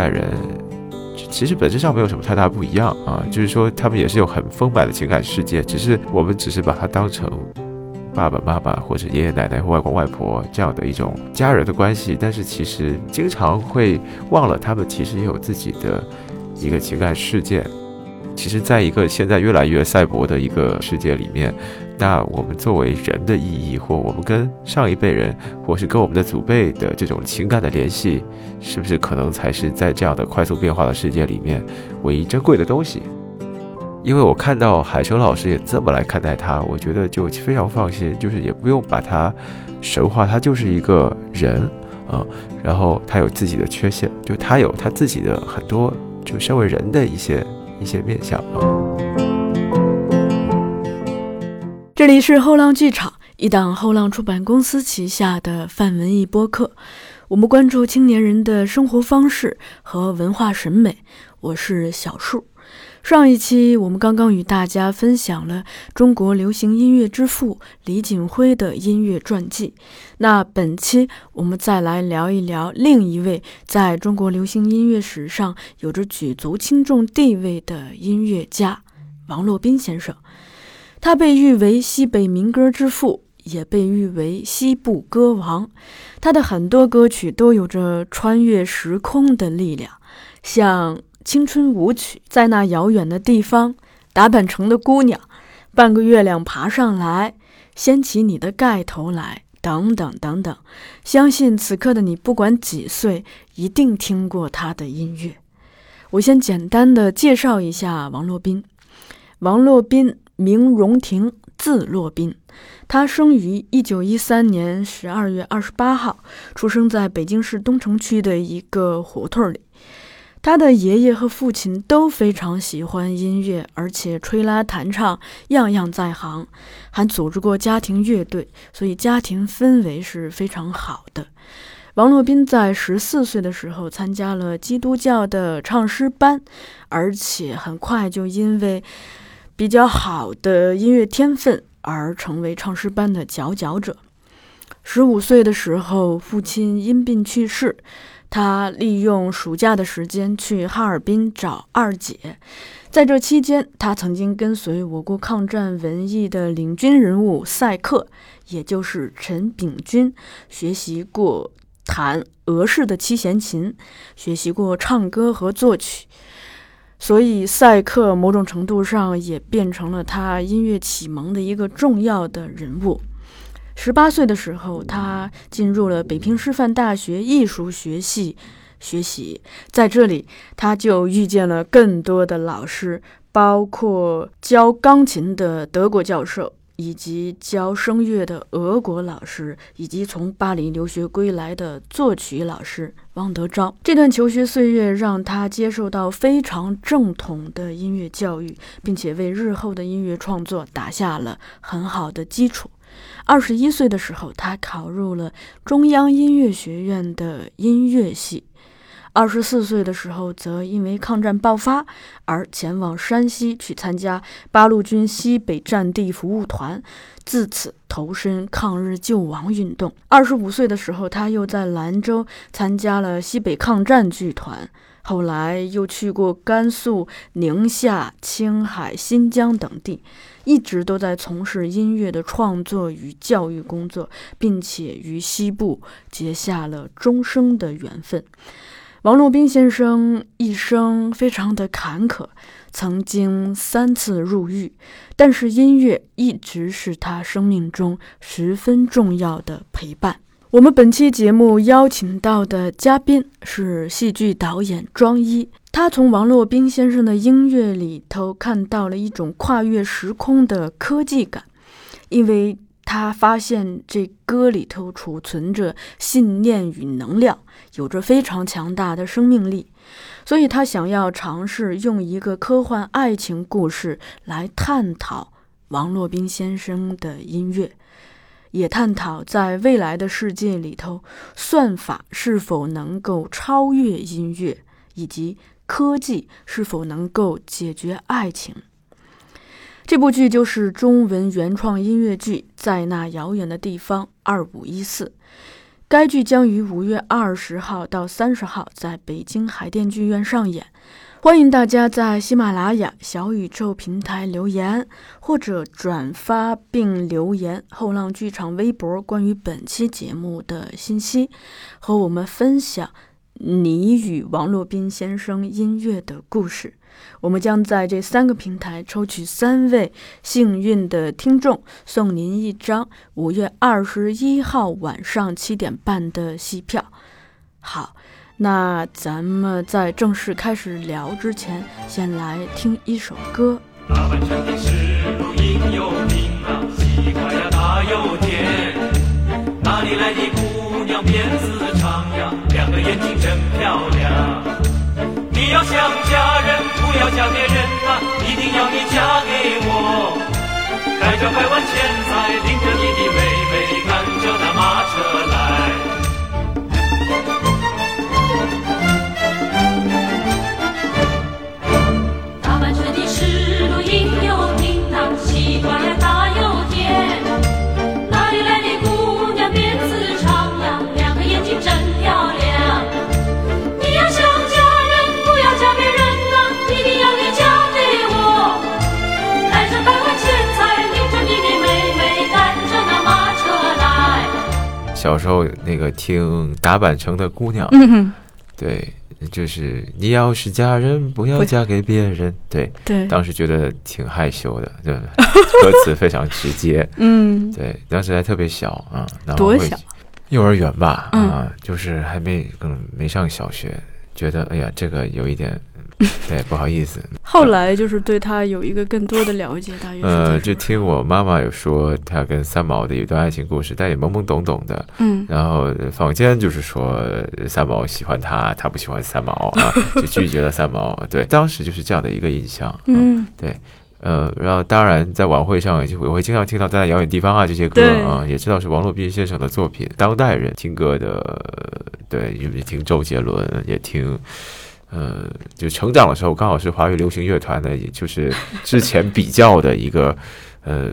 代人其实本质上没有什么太大不一样啊，就是说他们也是有很丰满的情感世界，只是我们只是把它当成爸爸妈妈或者爷爷奶奶或外公外婆这样的一种家人的关系，但是其实经常会忘了他们其实也有自己的一个情感世界。其实，在一个现在越来越赛博的一个世界里面，那我们作为人的意义，或我们跟上一辈人，或是跟我们的祖辈的这种情感的联系，是不是可能才是在这样的快速变化的世界里面唯一珍贵的东西？因为我看到海生老师也这么来看待他，我觉得就非常放心，就是也不用把他神化，他就是一个人啊，然后他有自己的缺陷，就他有他自己的很多，就身为人的一些。一些面相。这里是后浪剧场，一档后浪出版公司旗下的泛文艺播客。我们关注青年人的生活方式和文化审美。我是小树。上一期我们刚刚与大家分享了中国流行音乐之父李锦辉的音乐传记，那本期我们再来聊一聊另一位在中国流行音乐史上有着举足轻重地位的音乐家王洛宾先生。他被誉为西北民歌之父，也被誉为西部歌王。他的很多歌曲都有着穿越时空的力量，像。青春舞曲，在那遥远的地方，打扮成的姑娘，半个月亮爬上来，掀起你的盖头来，等等等等。相信此刻的你，不管几岁，一定听过他的音乐。我先简单的介绍一下王洛宾。王洛宾，名荣廷，字洛宾。他生于一九一三年十二月二十八号，出生在北京市东城区的一个胡同里。他的爷爷和父亲都非常喜欢音乐，而且吹拉弹唱样样在行，还组织过家庭乐队，所以家庭氛围是非常好的。王洛宾在十四岁的时候参加了基督教的唱诗班，而且很快就因为比较好的音乐天分而成为唱诗班的佼佼者。十五岁的时候，父亲因病去世。他利用暑假的时间去哈尔滨找二姐，在这期间，他曾经跟随我国抗战文艺的领军人物赛克，也就是陈炳军，学习过弹俄式的七弦琴，学习过唱歌和作曲，所以赛克某种程度上也变成了他音乐启蒙的一个重要的人物。十八岁的时候，他进入了北平师范大学艺术学系学习，在这里，他就遇见了更多的老师，包括教钢琴的德国教授，以及教声乐的俄国老师，以及从巴黎留学归来的作曲老师汪德昭。这段求学岁月让他接受到非常正统的音乐教育，并且为日后的音乐创作打下了很好的基础。二十一岁的时候，他考入了中央音乐学院的音乐系。二十四岁的时候，则因为抗战爆发而前往山西去参加八路军西北战地服务团，自此投身抗日救亡运动。二十五岁的时候，他又在兰州参加了西北抗战剧团。后来又去过甘肃、宁夏、青海、新疆等地，一直都在从事音乐的创作与教育工作，并且与西部结下了终生的缘分。王洛宾先生一生非常的坎坷，曾经三次入狱，但是音乐一直是他生命中十分重要的陪伴。我们本期节目邀请到的嘉宾是戏剧导演庄一，他从王洛宾先生的音乐里头看到了一种跨越时空的科技感，因为他发现这歌里头储存着信念与能量，有着非常强大的生命力，所以他想要尝试用一个科幻爱情故事来探讨王洛宾先生的音乐。也探讨在未来的世界里头，算法是否能够超越音乐，以及科技是否能够解决爱情。这部剧就是中文原创音乐剧《在那遥远的地方》二五一四。该剧将于五月二十号到三十号在北京海淀剧院上演。欢迎大家在喜马拉雅、小宇宙平台留言，或者转发并留言后浪剧场微博关于本期节目的信息，和我们分享你与王洛宾先生音乐的故事。我们将在这三个平台抽取三位幸运的听众，送您一张五月二十一号晚上七点半的戏票。好。那咱们在正式开始聊之前，先来听一首歌。大半城的石路应有名啊，西瓜呀大又甜。哪里来的姑娘辫子，眼睛真漂亮。你要想嫁人，不要嫁别人呐，一定要你嫁给我。带着百万钱财，领着你的妹妹，赶着那马车来。小时候那个听打板城的姑娘，对，就是你要是嫁人，不要嫁给别人。对对，当时觉得挺害羞的，对，歌词非常直接。嗯，对，当时还特别小啊，多小？幼儿园吧，啊，就是还没嗯没上小学，觉得哎呀，这个有一点。对，不好意思。后来就是对他有一个更多的了解，大约呃，就听我妈妈有说他跟三毛的一段爱情故事，但也懵懵懂懂的。嗯，然后坊间就是说三毛喜欢他，他不喜欢三毛啊，就拒绝了三毛。对，当时就是这样的一个印象。嗯，对，呃，然后当然在晚会上就我会经常听到《在遥远地方》啊这些歌啊，也知道是王洛宾先生的作品。当代人听歌的，对，也听周杰伦，也听。呃，就成长的时候，刚好是华语流行乐团的，也就是之前比较的一个，呃，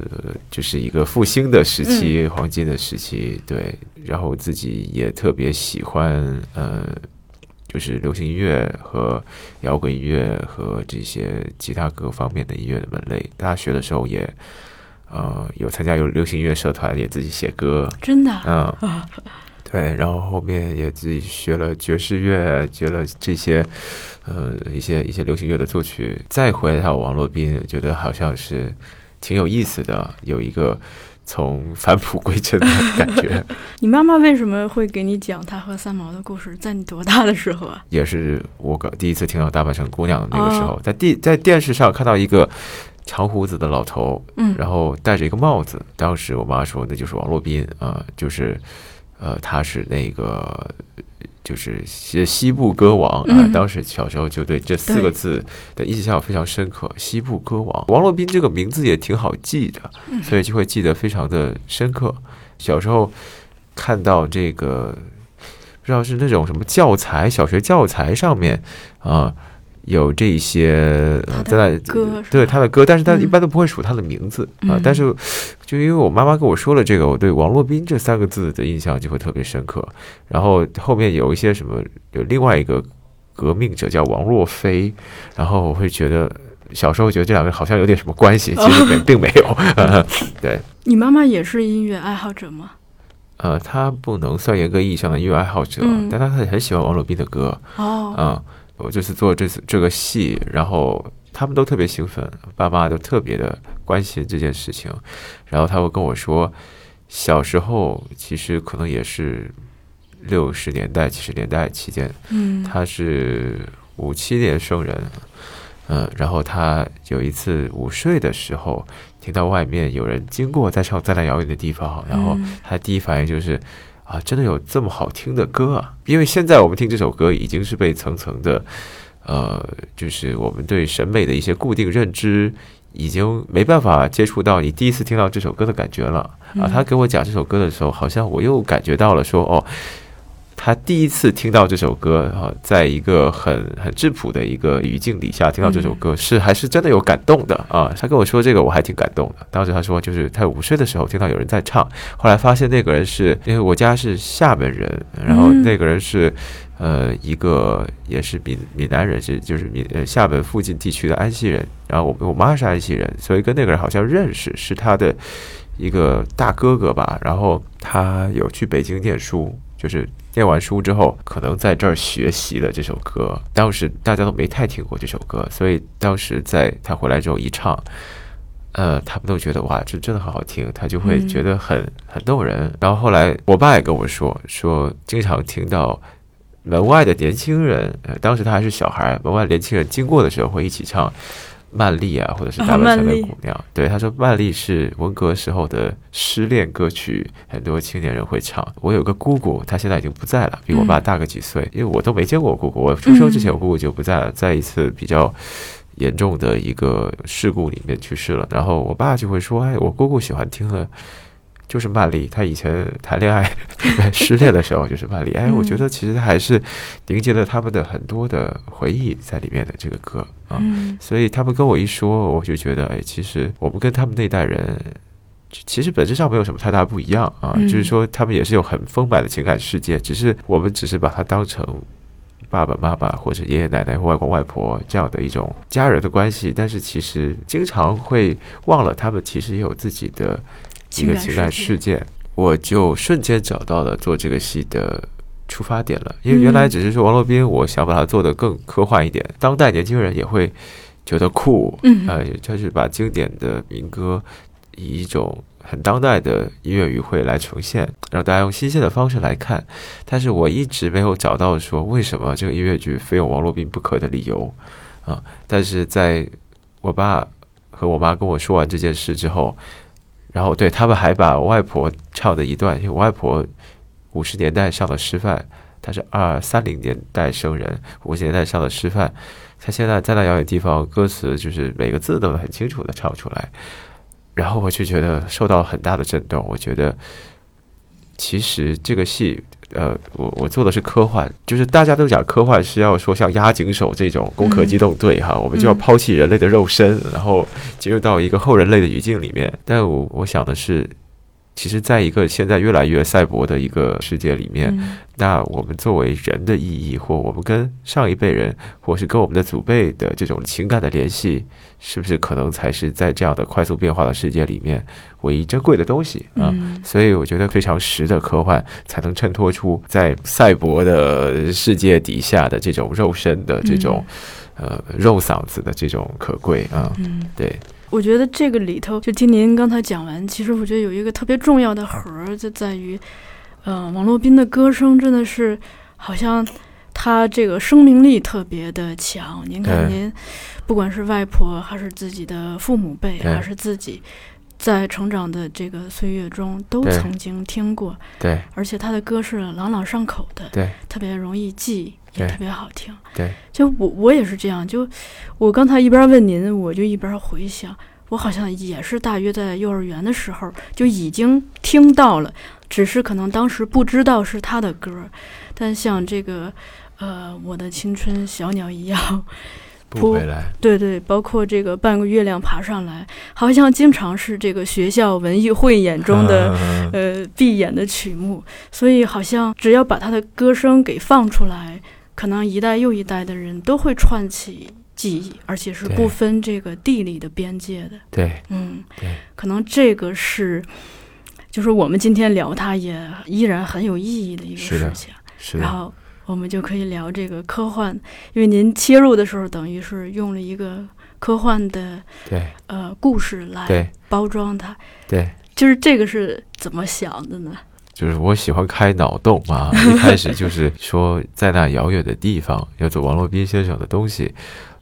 就是一个复兴的时期，黄金的时期。对，然后自己也特别喜欢，呃，就是流行音乐和摇滚音乐和这些其他各方面的音乐的门类。大学的时候也，呃，有参加有流行音乐社团，也自己写歌。真的？嗯。对，然后后面也自己学了爵士乐，学了这些，呃，一些一些流行乐的作曲。再回到王洛宾，觉得好像是挺有意思的，有一个从返璞归真的感觉。你妈妈为什么会给你讲她和三毛的故事？在你多大的时候啊？也是我刚第一次听到《大半城姑娘》的那个时候，在电在电视上看到一个长胡子的老头，嗯，然后戴着一个帽子。当时我妈说那就是王洛宾啊，就是。呃，他是那个，就是西西部歌王啊。当时小时候就对这四个字的印象非常深刻。西部歌王王洛宾这个名字也挺好记的，所以就会记得非常的深刻。小时候看到这个，不知道是那种什么教材，小学教材上面啊。有这些在歌，对他的歌，但是他一般都不会数他的名字啊。但是，就因为我妈妈跟我说了这个，我对王洛宾这三个字的印象就会特别深刻。然后后面有一些什么，有另外一个革命者叫王洛飞，然后我会觉得小时候觉得这两个好像有点什么关系，其实并 并没有。对，你妈妈也是音乐爱好者吗？呃，她不能算严格意义上的音乐爱好者，但她很很喜欢王洛宾的歌。哦，嗯。我这次做这次这个戏，然后他们都特别兴奋，爸妈都特别的关心这件事情，然后他会跟我说，小时候其实可能也是六十年代、七十年代期间，嗯，他是五七年生人，嗯，然后他有一次午睡的时候，听到外面有人经过在唱《在那遥远的地方》，然后他第一反应就是。啊，真的有这么好听的歌啊！因为现在我们听这首歌，已经是被层层的，呃，就是我们对审美的一些固定认知，已经没办法接触到你第一次听到这首歌的感觉了啊！他给我讲这首歌的时候，好像我又感觉到了，说哦，他第一次听到这首歌啊，在一个很很质朴的一个语境底下听到这首歌，是还是真的有感动的啊。他跟我说这个，我还挺感动的。当时他说，就是他五岁的时候听到有人在唱，后来发现那个人是因为我家是厦门人，然后那个人是。呃，一个也是闽闽南人，是就是闽呃厦门附近地区的安溪人。然后我我妈是安溪人，所以跟那个人好像认识，是他的一个大哥哥吧。然后他有去北京念书，就是念完书之后，可能在这儿学习了这首歌。当时大家都没太听过这首歌，所以当时在他回来之后一唱，呃，他们都觉得哇，这真的很好听，他就会觉得很很动人。然后后来我爸也跟我说，说经常听到。门外的年轻人，呃，当时他还是小孩。门外年轻人经过的时候，会一起唱《曼丽》啊，或者是《大半山的姑娘》。对，他说《曼丽》是文革时候的失恋歌曲，很多青年人会唱。我有个姑姑，她现在已经不在了，比我爸大个几岁。因为我都没见过我姑姑，我出生之前我姑姑就不在了，在一次比较严重的一个事故里面去世了。然后我爸就会说：“哎，我姑姑喜欢听的。”就是曼丽，她以前谈恋爱 失恋的时候就是曼丽。哎，我觉得其实还是凝结了他们的很多的回忆在里面的这个歌啊。所以他们跟我一说，我就觉得，哎，其实我们跟他们那代人其实本质上没有什么太大不一样啊。就是说，他们也是有很丰满的情感世界，只是我们只是把它当成爸爸妈妈或者爷爷奶奶或外公外婆这样的一种家人的关系。但是其实经常会忘了，他们其实也有自己的。一个情感事件，我就瞬间找到了做这个戏的出发点了。因为原来只是说王洛宾，我想把它做得更科幻一点，当代年轻人也会觉得酷。嗯，呃，就是把经典的民歌以一种很当代的音乐语汇来呈现，让大家用新鲜的方式来看。但是我一直没有找到说为什么这个音乐剧非有王洛宾不可的理由啊。但是在我爸和我妈跟我说完这件事之后。然后对他们还把外婆唱的一段，因为外婆五十年代上的师范，她是二三零年代生人，五十年代上的师范，她现在在那遥远地方，歌词就是每个字都很清楚的唱出来，然后我就觉得受到很大的震动，我觉得其实这个戏。呃，我我做的是科幻，就是大家都讲科幻是要说像押井守这种攻壳机动队哈，我们就要抛弃人类的肉身，然后进入到一个后人类的语境里面。但我我想的是。其实，在一个现在越来越赛博的一个世界里面，那我们作为人的意义，或我们跟上一辈人，或是跟我们的祖辈的这种情感的联系，是不是可能才是在这样的快速变化的世界里面唯一珍贵的东西啊？所以，我觉得非常实的科幻，才能衬托出在赛博的世界底下的这种肉身的这种呃肉嗓子的这种可贵啊。对。我觉得这个里头，就听您刚才讲完，其实我觉得有一个特别重要的核，就在于，呃，王洛宾的歌声真的是好像他这个生命力特别的强。您看，您不管是外婆，还是自己的父母辈，还是自己在成长的这个岁月中，都曾经听过。对，而且他的歌是朗朗上口的，对，特别容易记。也特别好听，对，就我我也是这样，就我刚才一边问您，我就一边回想，我好像也是大约在幼儿园的时候就已经听到了，只是可能当时不知道是他的歌，但像这个呃，我的青春小鸟一样。不回来，对对，包括这个半个月亮爬上来，好像经常是这个学校文艺汇演中的 呃闭演的曲目，所以好像只要把他的歌声给放出来，可能一代又一代的人都会串起记忆，而且是不分这个地理的边界的。对，嗯，可能这个是，就是我们今天聊它也依然很有意义的一个事情。是的，然后。我们就可以聊这个科幻，因为您切入的时候，等于是用了一个科幻的对呃故事来包装它。对，就是这个是怎么想的呢？就是我喜欢开脑洞嘛，一开始就是说在那遥远的地方要做王洛宾先生的东西，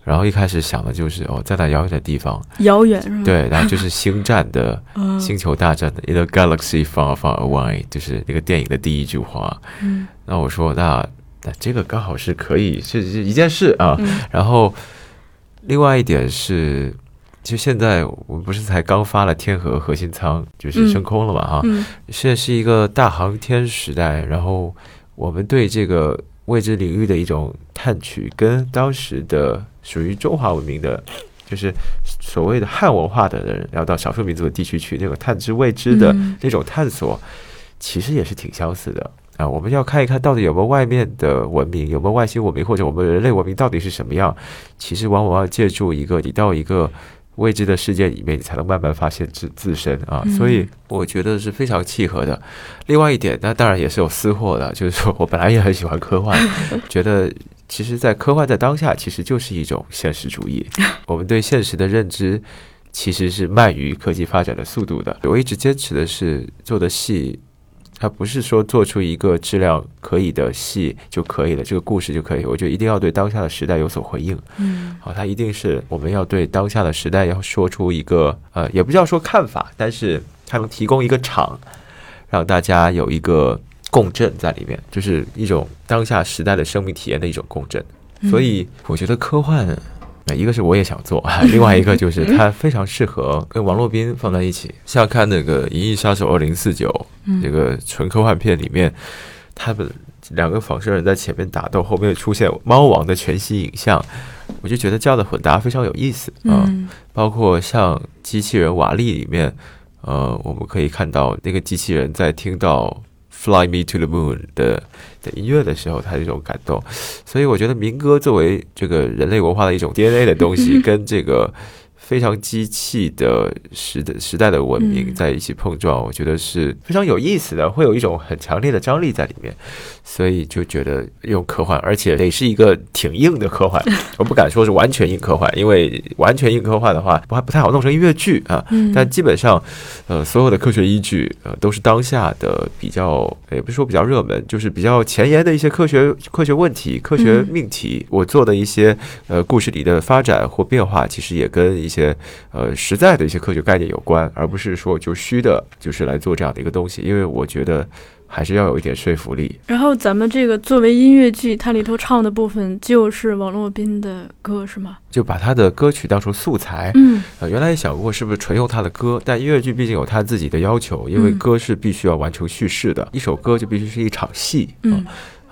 然后一开始想的就是哦，在那遥远的地方，遥远是吗？对，然后就是星战的 星球大战的 In the Galaxy Far Far Away，就是那个电影的第一句话。嗯，那我说那。那这个刚好是可以是一件事啊，然后另外一点是，就现在我们不是才刚发了天河核心舱，就是升空了嘛哈，现在是一个大航天时代，然后我们对这个未知领域的一种探取，跟当时的属于中华文明的，就是所谓的汉文化的人，要到少数民族的地区去那种探知未知的嗯那种探索，其实也是挺相似的。啊，我们要看一看到底有没有外面的文明，有没有外星文明，或者我们人类文明到底是什么样。其实往往要借助一个你到一个未知的世界里面，你才能慢慢发现自自身啊。嗯所以我觉得是非常契合的。另外一点，那当然也是有私货的，就是说我本来也很喜欢科幻，觉得其实，在科幻在当下其实就是一种现实主义，我们对现实的认知。其实是慢于科技发展的速度的。我一直坚持的是做的戏，它不是说做出一个质量可以的戏就可以了，这个故事就可以。我觉得一定要对当下的时代有所回应。嗯好，它一定是我们要对当下的时代要说出一个呃，也不叫说看法，但是它能提供一个场，让大家有一个共振在里面，就是一种当下时代的生命体验的一种共振。所以我觉得科幻，呃一个是我也想做，另外一个就是它非常适合跟王洛宾放在一起。像看那个《银翼杀手二零四九》这个纯科幻片里面，他们两个仿生人在前面打斗，后面出现猫王的全息影像，我就觉得这样的混搭非常有意思啊。嗯包括像机器人瓦力里面，呃，我们可以看到那个机器人在听到 “Fly Me to the Moon” 的的音乐的时候，他这种感动。所以我觉得民歌作为这个人类文化的一种 DNA 的东西，跟这个非常机器的时的时代的文明嗯在一起碰撞，我觉得是非常有意思的，会有一种很强烈的张力在里面。所以就觉得用科幻，而且得是一个挺硬的科幻，我不敢说是完全硬科幻，因为完全硬科幻的话，不还不太好弄成音乐剧啊。嗯但基本上，呃，所有的科学依据，呃，都是当下的比较，也不是说比较热门，就是比较前沿的一些科学科学问题、科学嗯命题。我做的一些呃故事里的发展或变化，其实也跟一些呃实在的一些科学概念有关，而不是说就虚的，就是来做这样的一个东西。因为我觉得还是要有一点说服力。然后咱们这个作为音乐剧，它里头唱的部分就是王洛宾的歌，是吗？就把他的歌曲当成素材，嗯呃，原来也想过是不是纯用他的歌，但音乐剧毕竟有他自己的要求，因为嗯歌是必须要完成叙事的，一首歌就必须是一场戏啊、嗯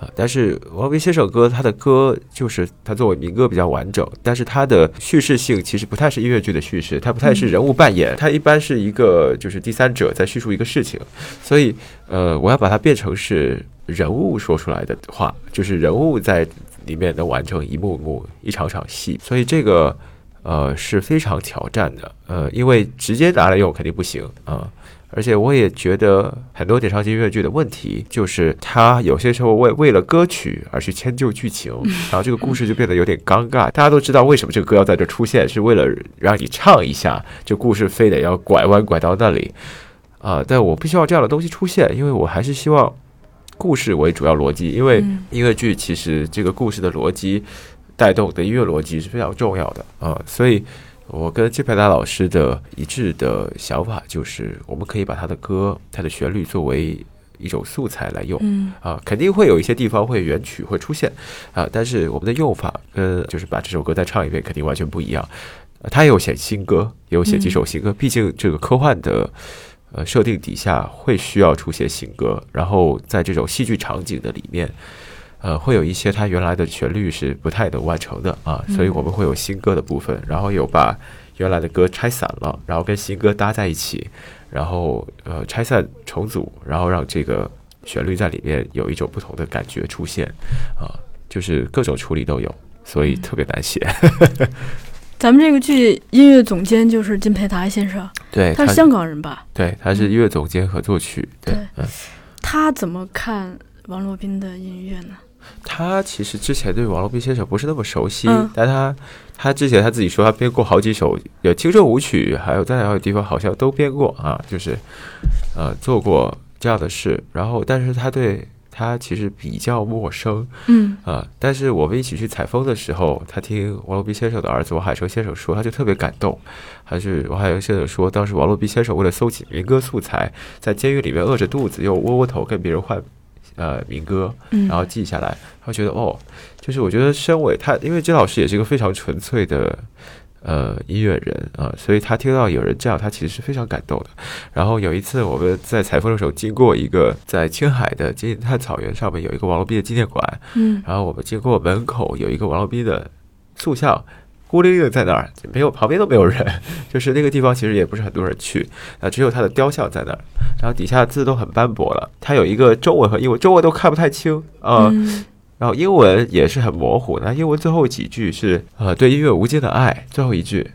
啊。但是王维先生歌，他的歌就是他作为民歌比较完整，但是他的叙事性其实不太是音乐剧的叙事，它不太是人物扮演，它一般是一个就是第三者在叙述一个事情，所以呃，我要把它变成是人物说出来的话，就是人物在里面能完成一幕幕、一场场戏，所以这个呃是非常挑战的，呃，因为直接拿来用肯定不行啊。而且我也觉得很多点唱机音乐剧的问题，就是它有些时候为为了歌曲而去迁就剧情，然后这个故事就变得有点尴尬。大家都知道为什么这个歌要在这出现，是为了让你唱一下，这故事非得要拐弯拐到那里啊、但我不希望这样的东西出现，因为我还是希望故事为主要逻辑，因为嗯音乐剧其实这个故事的逻辑带动的音乐逻辑是非常重要的啊、所以我跟金培达老师的一致的想法就是，我们可以把他的歌、他的旋律作为一种素材来用。嗯啊，肯定会有一些地方会原曲会出现啊，但是我们的用法跟就是把这首歌再唱一遍肯定完全不一样。呃他也有写新歌，也有写几首新歌，毕竟这个科幻的呃设定底下会需要出现新歌，然后在这种戏剧场景的里面。呃，会有一些它原来的旋律是不太能完成的啊，所以我们会有新歌的部分，然后有把原来的歌拆散了，然后跟新歌搭在一起，然后呃拆散重组，然后让这个旋律在里面有一种不同的感觉出现啊，就是各种处理都有，所以特别难写。咱们这个剧音乐总监就是金培达先生，对，他他是香港人吧？对他是音乐总监和作曲，对对，嗯，他怎么看王洛宾的音乐呢？他其实之前对王洛宾先生不是那么熟悉，嗯但他他之前他自己说他编过好几首，有青春舞曲，还有在还有地方好像都编过啊，就是呃做过这样的事。然后，但是他对他其实比较陌生嗯啊。但是我们一起去采风的时候，他听王洛宾先生的儿子王海生先生说，他就特别感动。还是王海生先生说，当时王洛宾先生为了搜集民歌素材，在监狱里面饿着肚子，又窝窝头跟别人换呃民歌。嗯，然后记下来，他觉得哦，就是我觉得申伟他，因为金老师也是一个非常纯粹的呃音乐人啊，所以他听到有人这样，他其实是非常感动的。然后有一次我们在采风的时候，经过一个在青海的金银滩草原上面有一个王洛宾的纪念馆，嗯然后我们经过门口有一个王洛宾的塑像，孤零零的在那儿，没有旁边都没有人，就是那个地方其实也不是很多人去，啊，只有他的雕像在那儿，然后底下字都很斑驳了，它有一个中文和英文，中文都看不太清啊。嗯。然后英文也是很模糊，那英文最后几句是呃对音乐无尽的爱，最后一句，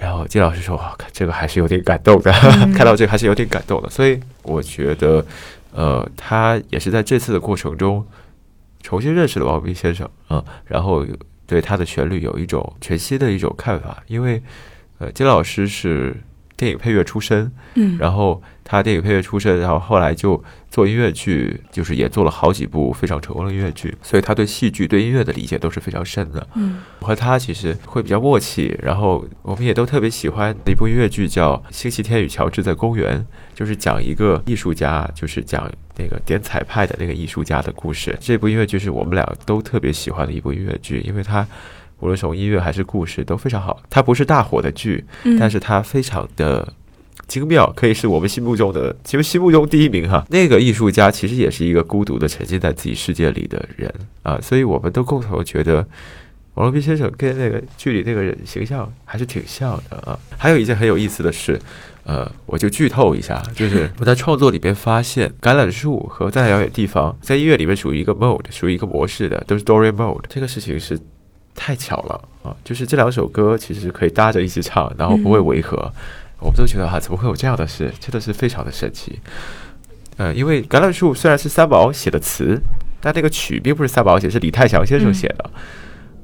然后金老师说这个还是有点感动的，看到这个还是有点感动的，所以我觉得呃他也是在这次的过程中重新认识了王斌先生，嗯，然后对他的旋律有一种全新的一种看法，因为呃金老师是电影配乐出身，嗯，然后他电影配乐出身，然后后来就做音乐剧，就是也做了好几部非常成功的音乐剧，所以他对戏剧、对音乐的理解都是非常深的。嗯我和他其实会比较默契，然后我们也都特别喜欢的一部音乐剧叫《星期天与乔治在公园》，就是讲一个艺术家，就是讲那个点彩派的那个艺术家的故事。这部音乐剧是我们俩都特别喜欢的一部音乐剧，因为它无论从音乐还是故事都非常好。它不是大火的剧，嗯，但是它非常的精妙，可以是我们心目中的，其实心目中第一名哈。那个艺术家其实也是一个孤独的沉浸在自己世界里的人啊，所以我们都共同觉得。王洛宾先生跟那个剧里那个人形象还是挺像的啊。还有一件很有意思的事，呃，我就剧透一下，就是 我在创作里边发现，橄榄树和在遥远地方在音乐里面属于一个 mode，属于一个模式的，都是 Dorian mode。这个事情是太巧了啊！就是这两首歌其实可以搭着一起唱，然后不会违和。我们都觉得哈、怎么会有这样的事？真的是非常的神奇。呃，因为橄榄树虽然是三毛写的词，但那个曲并不是三毛写，是李泰祥先生写的。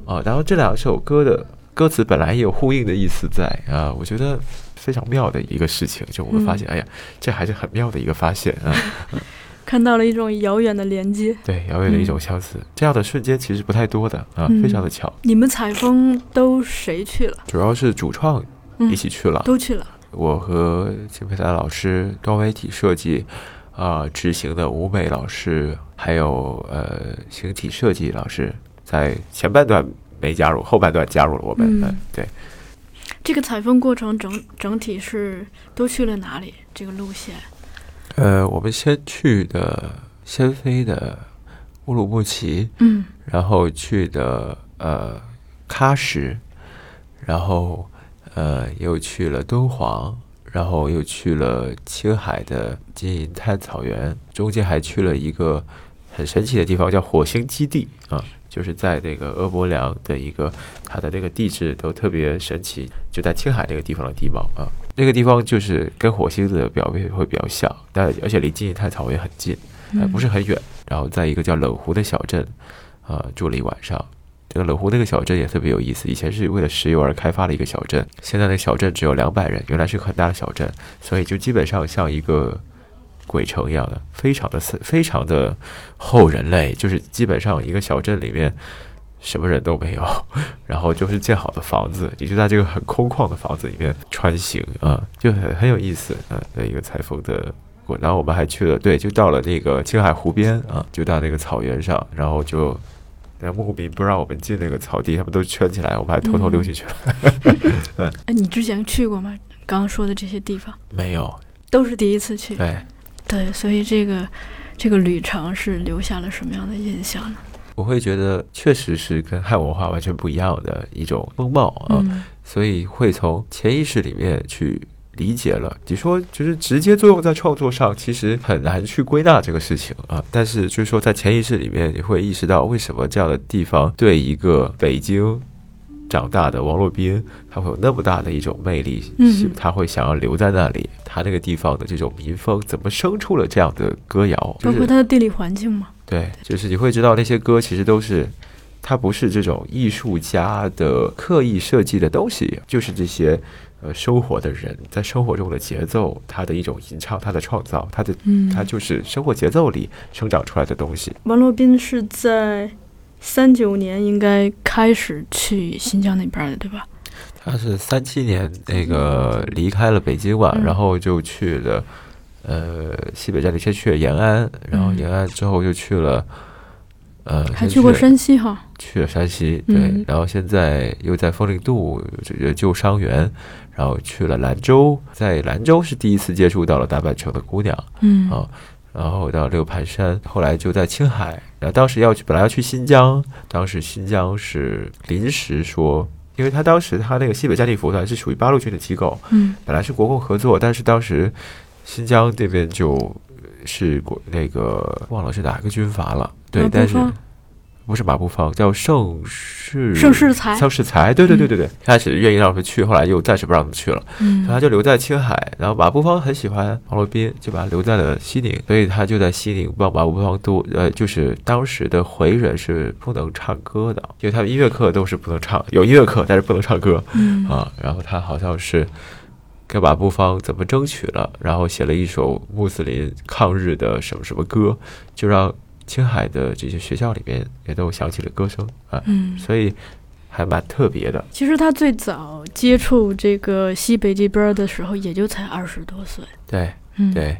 啊，然后这两首歌的歌词本来也有呼应的意思在啊，我觉得非常妙的一个事情。就我们发现，哎呀，这还是很妙的一个发现啊。看到了一种遥远的连接。对，遥远的一种相似，这样的瞬间其实不太多的啊，嗯非常的巧。你们采风都谁去了？主要是主创嗯一起去了，都去了。我和金培达老师、多媒体设计啊、执行的吴美老师，还有呃形体设计老师，在前半段没加入，后半段加入了我们。嗯嗯，对，这个采风过程整整体是都去了哪里？这个路线？呃，我们先去的先飞的乌鲁木齐，嗯。然后去的呃喀什，然后呃又去了敦煌，然后又去了青海的金银滩草原，中间还去了一个很神奇的地方，叫火星基地啊，就是在那个阿伯良的一个它的那个地质都特别神奇，就在青海那个地方的地貌啊，那个地方就是跟火星的表面会比较像，但而且离金银滩草原很近，还不是很远，然后在一个叫冷湖的小镇。呃，住了一晚上。这个冷湖那个小镇也特别有意思，以前是为了石油而开发的一个小镇，现在那个小镇只有两百人，原来是个很大的小镇，所以就基本上像一个鬼城一样的，非常的非常的后人类，就是基本上一个小镇里面什么人都没有，然后就是建好的房子，你就在这个很空旷的房子里面穿行啊、就很很有意思啊的一个采风的过。然后我们还去了，对，就到了那个青海湖边啊，就到那个草原上，然后就。那牧民不让我们进那个草地，他们都圈起来，我们还偷偷溜进去了。哎，你之前去过吗？刚刚说的这些地方没有，都是第一次去。对，对，所以这个这个旅程是留下了什么样的印象呢？我会觉得确实是跟汉文化完全不一样的一种风貌啊，嗯所以会从潜意识里面去理解了。你说就是直接作用在创作上，其实很难去归纳这个事情啊。但是就是说，在潜意识里面，你会意识到为什么这样的地方对一个北京长大的王洛宾，他会有那么大的一种魅力，嗯他会想要留在那里。他那个地方的这种民风，怎么生出了这样的歌谣？包括它的地理环境嘛。对，就是你会知道那些歌其实都是，它不是这种艺术家的刻意设计的东西，就是这些呃生活的人在生活中的节奏，他的一种吟唱，他的创造，他的嗯他就是生活节奏里生长出来的东西。王洛宾是在三九年应该开始去新疆那边的，对吧？他是三七年那个离开了北京嘛，嗯然后就去了呃西北战地，先去了延安，然后嗯延安之后又去了呃，还去过山西哈。去了山西，对，嗯然后现在又在枫林渡这个救伤员，然后去了兰州，在兰州是第一次接触到了大阪城的姑娘嗯啊，然后到六盘山，后来就在青海，然后当时要去，本来要去新疆，当时新疆是临时说。因为他当时他那个西北战地服务团是属于八路军的机构，嗯本来是国共合作，但是当时新疆这边就是国那个忘了是哪个军阀了，对但是不是马步芳，叫盛世盛世才。盛世才，对对对对对，开始愿意让他们去，后来又暂时不让他们去了，嗯。他就留在青海。然后马步芳很喜欢王洛宾，就把他留在了西宁，所以他就在西宁帮马步芳督，呃，就是当时的回人是不能唱歌的，因为他们音乐课都是不能唱，有音乐课但是不能唱歌，嗯。啊，然后他好像是跟马步芳怎么争取了，然后写了一首穆斯林抗日的什么什么歌，就让青海的这些学校里面也都响起了歌声啊，嗯，所以还蛮特别的。其实他最早接触这个西北这边的时候，也就才二十多岁。对嗯，，对，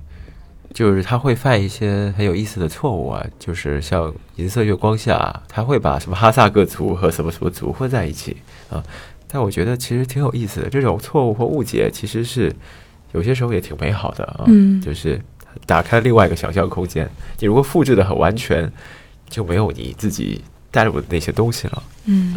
就是他会犯一些很有意思的错误啊，就是像银色月光下，他会把什么哈萨克族和什么什么族混在一起啊。但我觉得其实挺有意思的，这种错误或误解其实是有些时候也挺美好的啊。嗯就是打开另外一个想象空间。你如果复制的很完全，就没有你自己带入的那些东西了。嗯，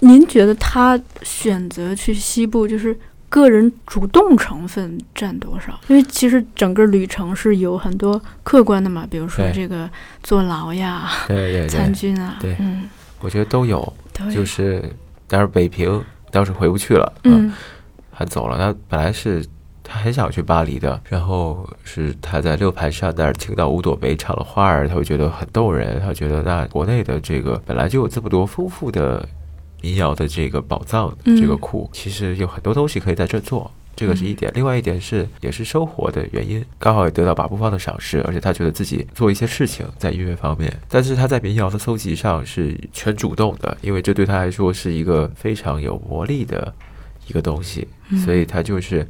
您觉得他选择去西部，就是个人主动成分占多少？因为其实整个旅程是有很多客观的嘛，比如说这个坐牢呀、对对参军啊，对嗯，我觉得都有，都有，就是当然北平当时回不去了，啊嗯他走了。他本来是他很想去巴黎的，然后是他在六盘山那儿听到五朵梅唱了花儿，他会觉得很动人。他觉得那国内的这个本来就有这么多丰富的民谣的这个宝藏，嗯这个库，其实有很多东西可以在这做。这个是一点，另外一点是也是生活的原因，刚好也得到马步芳的赏识，而且他觉得自己做一些事情在音乐方面，但是他在民谣的搜集上是全主动的，因为这对他来说是一个非常有魔力的一个东西，所以他就是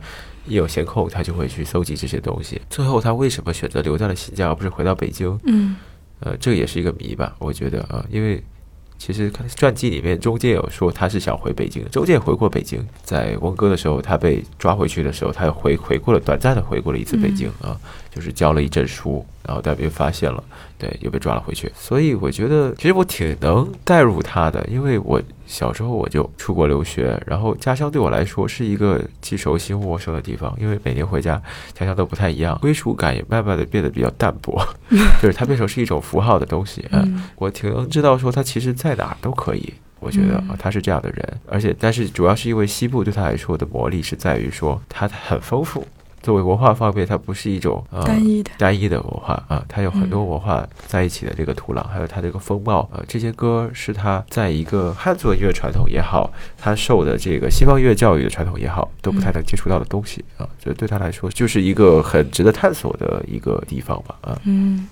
一有闲空，他就会去搜集这些东西。最后他为什么选择留在了新疆，而不是回到北京？嗯呃，这也是一个谜吧，我觉得啊，因为其实传记里面中间有说他是想回北京的，周间回过北京，在温哥的时候，他被抓回去的时候，他又回回过了短暂的回过了一次北京啊，就是交了一阵书，然后但被发现了，对，又被抓了回去。所以我觉得其实我挺能代入他的，因为我小时候我就出国留学，然后家乡对我来说是一个既熟悉又陌生的地方，因为每年回家家乡都不太一样，归属感也慢慢的变得比较淡薄，就是它变成是一种符号的东西啊。嗯我挺能知道说他其实在哪儿都可以。我觉得啊嗯，他是这样的人，而且但是主要是因为西部对他来说的魔力是在于说它很丰富，作为文化方面，它不是一种呃单一的，单一的文化啊，它有很多嗯文化在一起的这个土壤，还有它这个风貌啊，这些歌是他在一个汉族音乐传统也好，他受的这个西方音乐教育的传统也好，都不太能接触到的东西啊，所以对他来说就是一个很值得探索的一个地方吧啊。嗯。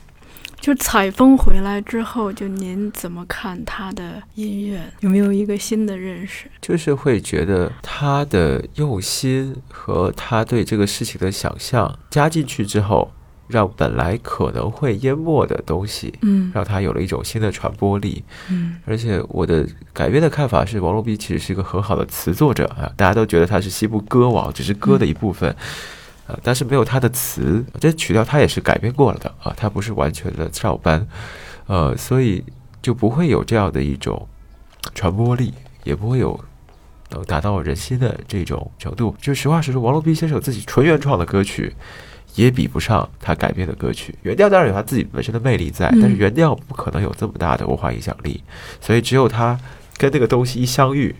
就采风回来之后，就您怎么看他的音乐？有没有一个新的认识？就是会觉得他的用心和他对这个事情的想象加进去之后，让本来可能会淹没的东西，嗯让他有了一种新的传播力。嗯而且我的改编的看法是，王洛宾其实是一个很好的词作者啊，大家都觉得他是西部歌王，只是歌的一部分。呃，但是没有他的词，这曲调他也是改编过了的啊，他不是完全的照搬，呃，所以就不会有这样的一种传播力，也不会有能达到人心的这种程度。就实话实说，王洛宾先生自己纯原创的歌曲。也比不上他改编的歌曲，原调当然有他自己本身的魅力在，但是嗯原调不可能有这么大的文化影响力，所以只有他跟那个东西一相遇，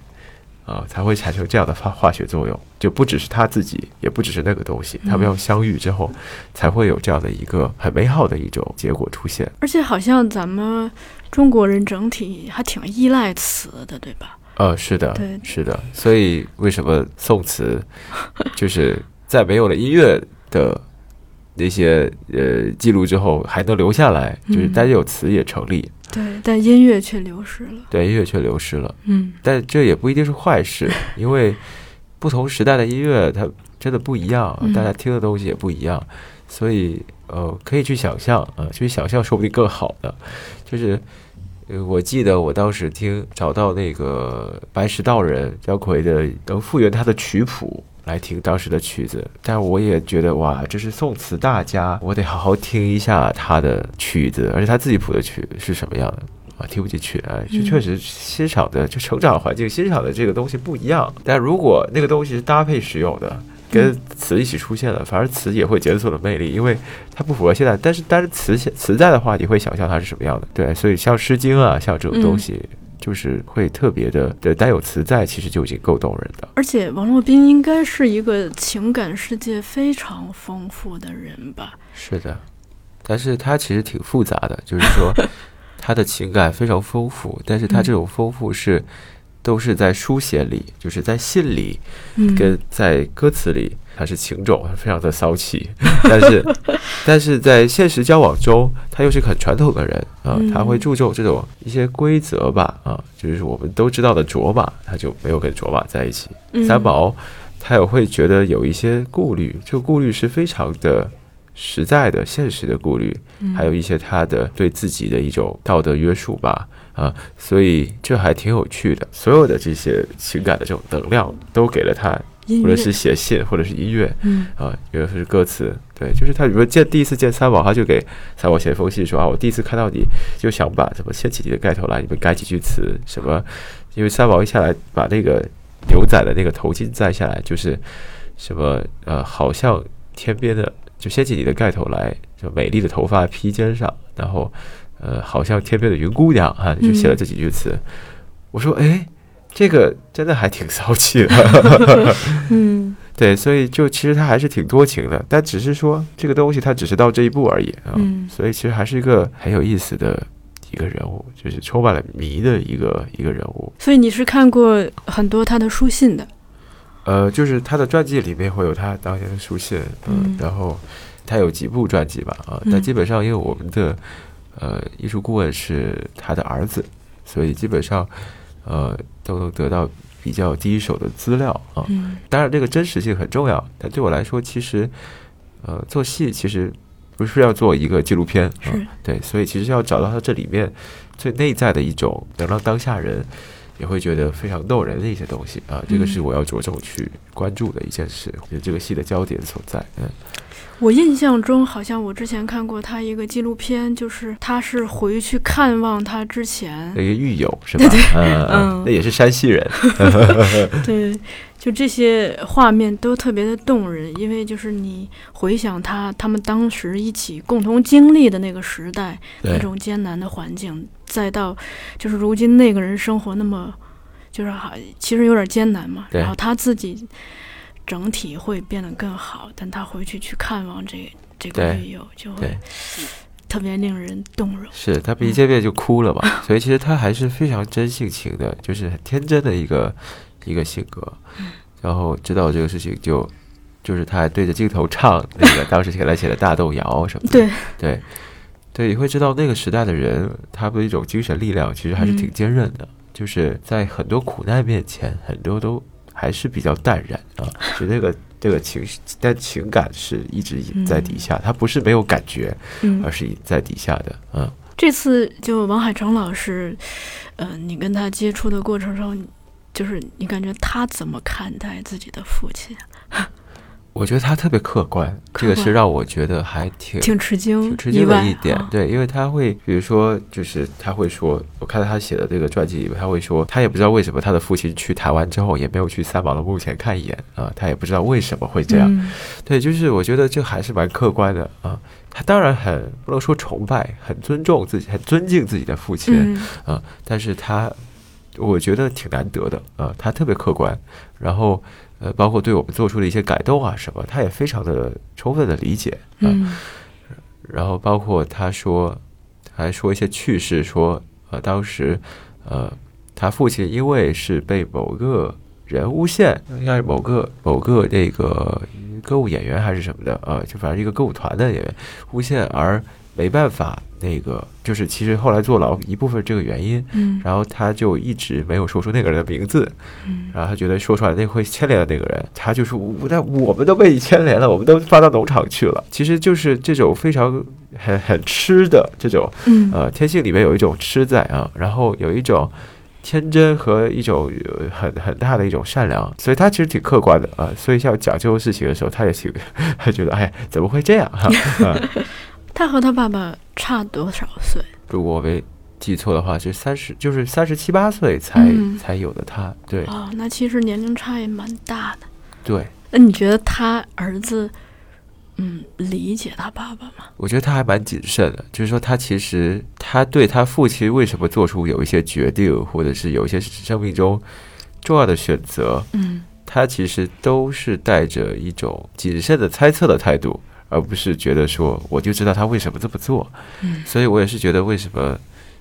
啊、才会产生这样的化化学作用。就不只是他自己，也不只是那个东西，他们要相遇之后，才会有这样的一个很美好的一种结果出现。而且好像咱们中国人整体还挺依赖词的，对吧？呃，是的对，是的。所以为什么宋词 就是在没有了音乐的那些呃记录之后，还能留下来，就是嗯单有词也成立，对，但音乐却流失了。对音乐却流失了。嗯但这也不一定是坏事，因为不同时代的音乐它真的不一样，嗯大家听的东西也不一样，所以呃，可以去想象啊，去想象，说不定更好的，就是。呃，我记得我当时听找到那个白石道人姜昆的，能复原他的曲谱来听当时的曲子，但我也觉得哇，这是宋词大家，我得好好听一下他的曲子，而且他自己谱的曲是什么样的。啊，听不进去啊，就嗯确实欣赏的就成长环境欣赏的这个东西不一样。但如果那个东西是搭配使用的，跟词一起出现了，反而词也会减损了魅力，因为它不符合现在。但是但是词词在的话，你会想象它是什么样的。对，所以像《诗经》啊，像这种东西，就是会特别的的带有词在，其实就已经够动人的。而且王洛宾应该是一个情感世界非常丰富的人吧？是的，但是他其实挺复杂的，就是说 他的情感非常丰富，但是他这种丰富是。都是在书写里，就是在信里，嗯，跟在歌词里，他是情种，非常的骚气。但是，但是在现实交往中，他又是个很传统的人啊、嗯他会注重这种一些规则吧啊，就是我们都知道的卓玛，他就没有跟卓玛在一起。嗯三毛，他也会觉得有一些顾虑，这个顾虑是非常的实在的、现实的顾虑，嗯还有一些他的对自己的一种道德约束吧。啊，所以这还挺有趣的。所有的这些情感的这种能量，都给了他，无论是写信，或者是音乐嗯啊，有的是歌词。对，就是他，比如说见第一次见三毛，他就给三毛写一封信说啊，我第一次看到你就想把什么掀起你的盖头来，你们改几句词，什么，因为三毛一下来把那个牛仔的那个头巾摘下来，就是什么呃，好像天边的，就掀起你的盖头来，就美丽的头发披肩上，然后呃，好像天边的云姑娘啊，就写了这几句词。我说，哎，这个真的还挺骚气的。嗯 对，所以就其实他还是挺多情的，但只是说这个东西他只是到这一步而已啊。嗯所以其实还是一个很有意思的一个人物，就是充满了谜的一个一个人物。所以你是看过很多他的书信的，呃，就是他的传记里面会有他当年的书信，嗯，嗯然后他有几部传记吧，啊，嗯但基本上因为我们的呃艺术顾问是他的儿子，所以基本上呃都能得到比较第一手的资料啊。嗯当然，这个真实性很重要，但对我来说，其实呃做戏其实不是要做一个纪录片，啊是对，所以其实要找到它这里面最内在的一种能让当下人。也会觉得非常动人的一些东西啊，这个是嗯我要着重去关注的一件事，也是这个戏的焦点所在。嗯，我印象中好像我之前看过他一个纪录片，就是他是回去看望他之前。那个狱友是吧？嗯嗯那也是山西人。对，就这些画面都特别的动人，因为就是你回想他他们当时一起共同经历的那个时代，那种艰难的环境，再到就是如今那个人生活那么就是好，其实有点艰难嘛，然后他自己整体会变得更好，但他回去去看望这这个对狱友，就会特别令人动容。是他们一见面就哭了嘛，所以其实他还是非常真性情的，就是很天真的一个一个性格。然后知道这个事情就，就是他还对着镜头唱那个当时给他写的大豆谣什么的。对，对对，你会知道那个时代的人，他们的一种精神力量其实还是挺嗯坚韧的，就是在很多苦难面前，很多都还是比较淡然啊，就那个。这个情绪，但情感是一直隐在底下，他不是没有感觉，嗯而，是隐在底下的。嗯，这次就王海成老师，呃，你跟他接触的过程中，就是你感觉他怎么看待自己的父亲？我觉得他特别客观，客这个是让我觉得还挺挺吃惊，挺吃惊的一点。啊，对，因为他会，比如说，就是他会说，我看到他写的这个传记里面，他会说，他也不知道为什么他的父亲去台湾之后也没有去三毛的墓前看一眼啊，他也不知道为什么会这样，嗯。对，就是我觉得这还是蛮客观的啊。他当然很不能说崇拜，很尊重自己，很尊敬自己的父亲，嗯。啊，但是他我觉得挺难得的啊，他特别客观，然后呃，包括对我们做出的一些改动啊什么，他也非常的充分的理解啊，嗯。然后包括他说还说一些趣事，说呃当时呃他父亲因为是被某个人诬陷，应该是某个某个那个歌舞演员还是什么的，呃，就反正一个歌舞团的演员诬陷而没办法那个，就是其实后来坐牢一部分这个原因，嗯然后他就一直没有说出那个人的名字，嗯然后他觉得说出来那会牵连了那个人，他就说，我但我们都被你牵连了，我们都发到农场去了。其实就是这种非常很很痴的这种，嗯呃，天性里面有一种痴在啊，然后有一种天真和一种呃很很大的一种善良，所以他其实挺客观的啊。所以像讲这种事情的时候，他也挺他 觉得，哎，怎么会这样哈、啊？他和他爸爸差多少岁？如果我没记错的话，是三十，就是三十七八岁才、嗯才有的他。对哦，那其实年龄差也蛮大的。对，那你觉得他儿子，嗯，理解他爸爸吗？我觉得他还蛮谨慎的，就是说他其实他对他父亲为什么做出有一些决定，或者是有一些生命中重要的选择，嗯他其实都是带着一种谨慎的猜测的态度，而不是觉得说我就知道他为什么这么做。嗯所以我也是觉得为什么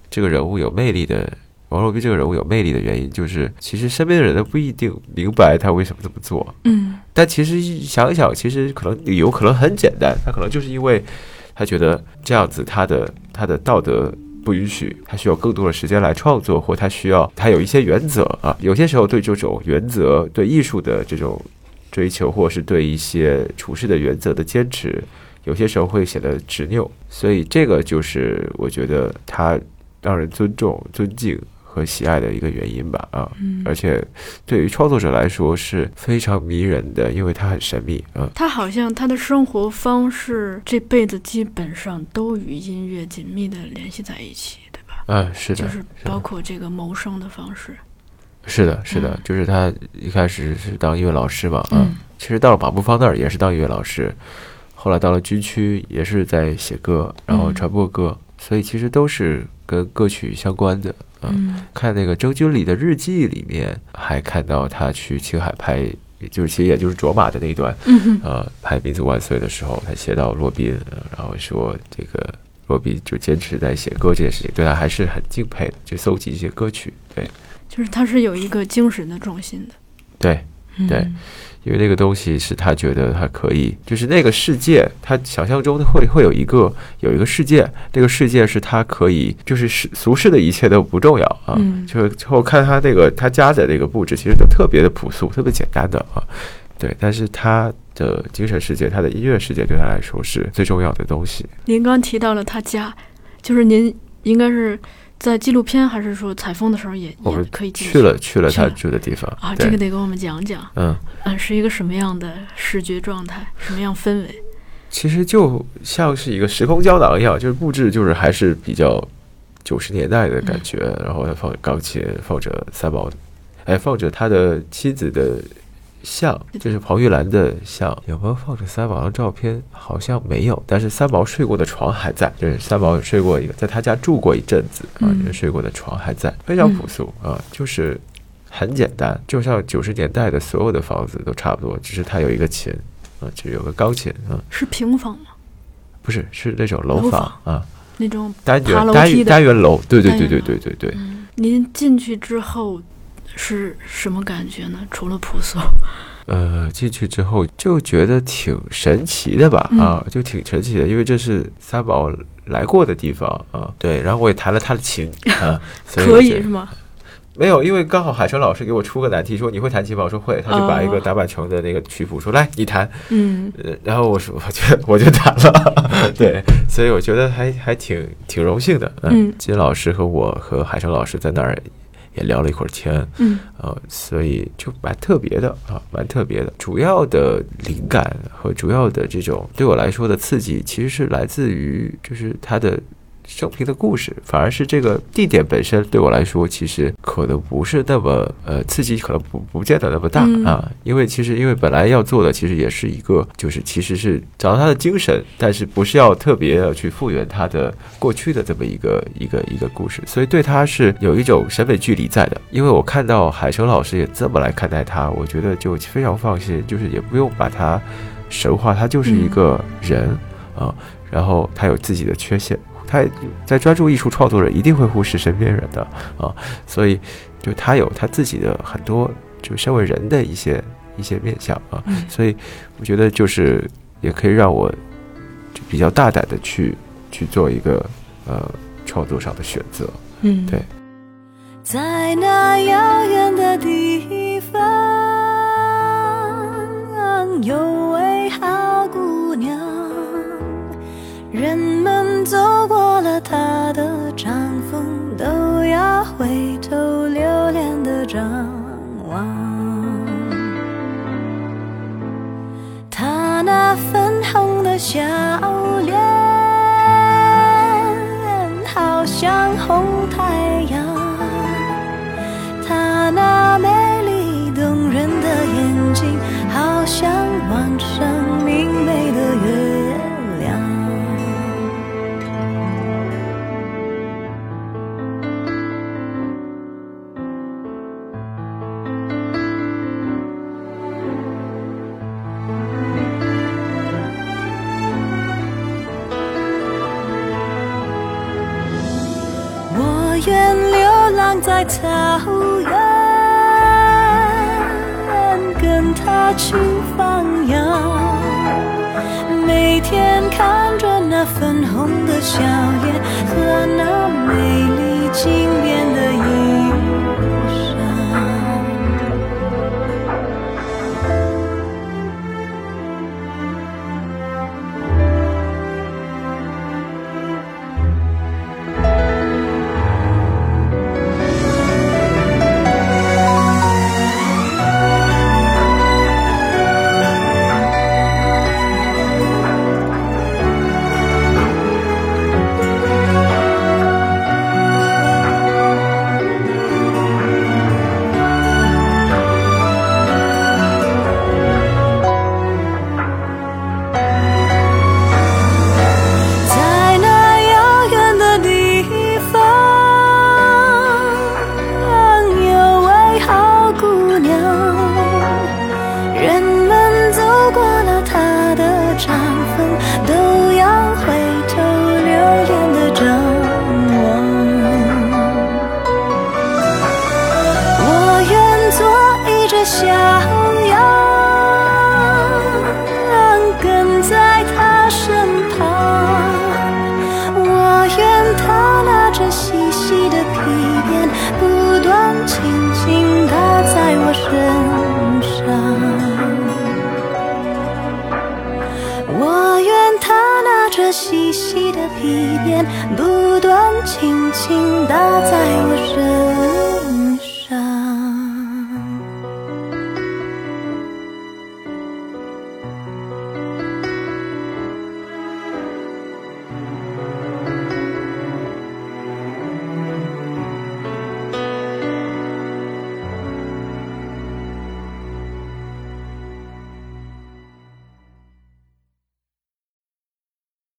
这个人物有魅力的。王若冰这个人物有魅力的原因，就是其实身边的人都不一定明白他为什么这么做，嗯但其实想一想，其实可能理由可能很简单，他可能就是因为他觉得这样子他的他的道德不允许，他需要更多的时间来创作，或他需要他有一些原则啊。有些时候对这种原则、对艺术的这种追求，或是对一些处事的原则的坚持，有些时候会显得执拗。所以这个就是我觉得他让人尊重、尊敬。和喜爱的一个原因吧，啊，嗯，而且对于创作者来说是非常迷人的，因为他很神秘啊。他好像他的生活方式这辈子基本上都与音乐紧密的联系在一起，对吧？嗯，是的，就是包括这个谋生的方式。是的，是的嗯，就是他一开始是当音乐老师嘛，啊，嗯其实到了马步芳那儿也是当音乐老师，后来到了军区也是在写歌，然后嗯传播歌，所以其实都是跟歌曲相关的。啊。嗯看那个周君里的日记里面，还看到他去青海拍，就是其实也就是卓玛的那一段，嗯哼呃，拍《民族万岁》的时候，他写到洛宾，呃然后说这个洛宾就坚持在写歌这件事情，对他还是很敬佩的，就搜集一些歌曲，对就是他是有一个精神的重心的。对，对嗯因为那个东西是他觉得他可以，就是那个世界，他想象中会会有一个有一个世界，那个世界是他可以，就是世俗世的一切都不重要啊，嗯就是最后看他那个他家的那个布置，其实都特别的朴素，特别简单的啊，对，但是他的精神世界，他的音乐世界对他来说是最重要的东西。您刚提到了他家，就是您应该是在纪录片还是说采风的时候也我们也可以进去了去了他住的地方啊？这个得给我们讲讲，嗯，嗯，是一个什么样的视觉状态，什么样氛围？其实就像是一个时空胶囊一样，就是布置就是还是比较九十年代的感觉，然后他放钢琴，放着三毛，哎，放着他的妻子的像，就是彭玉兰的像，有没有放着三毛的照片？好像没有，但是三毛睡过的床还在，就是三毛睡过一个，在他家住过一阵子啊，嗯。就是睡过的床还在，非常朴素啊，就是很简单，就像九十年代的所有的房子都差不多，只是它有一个琴。啊，只有个钢琴，啊，是平房吗？不是，是那种楼楼房。啊，那种单单元单元楼，对对对对对对对，嗯，您进去之后是什么感觉呢？除了朴素，呃，进去之后就觉得挺神奇的吧，嗯。啊，就挺神奇的，因为这是三宝来过的地方啊，对，然后我也弹了他的琴 啊，可以是吗？没有，因为刚好海城老师给我出个难题，说你会弹琴吗？我说会，他就把一个哦。打板城的那个曲谱说来你弹，嗯。呃，然后我说 我就我就弹了，对，所以我觉得还还挺挺荣幸的，嗯。金老师和我和海城老师在那儿也聊了一会儿天，嗯呃，所以就蛮特别的啊，蛮特别的。主要的灵感和主要的这种对我来说的刺激，其实是来自于就是他的生平的故事，反而是这个地点本身对我来说，其实可能不是那么呃刺激，可能不不见得那么大嗯啊。因为其实因为本来要做的其实也是一个，就是其实是找到他的精神，但是不是要特别要去复原他的过去的这么一个一个一个故事，所以对他是有一种审美距离在的。因为我看到海生老师也这么来看待他，我觉得就非常放心，就是也不用把他神化，他就是一个人啊，然后他有自己的缺陷。他在专注艺术创作人一定会忽视身边人的啊所以就他有他自己的很多就身为人的一些一些面相啊所以我觉得就是也可以让我就比较大胆的去去做一个呃创作上的选择。嗯。对。在那遥远的地方有位好姑娘人们走过了他的帐篷都要回头留恋的张望。他那粉红的笑脸好像红草原，跟他去放羊，每天看着那粉红的笑脸和那美丽颈。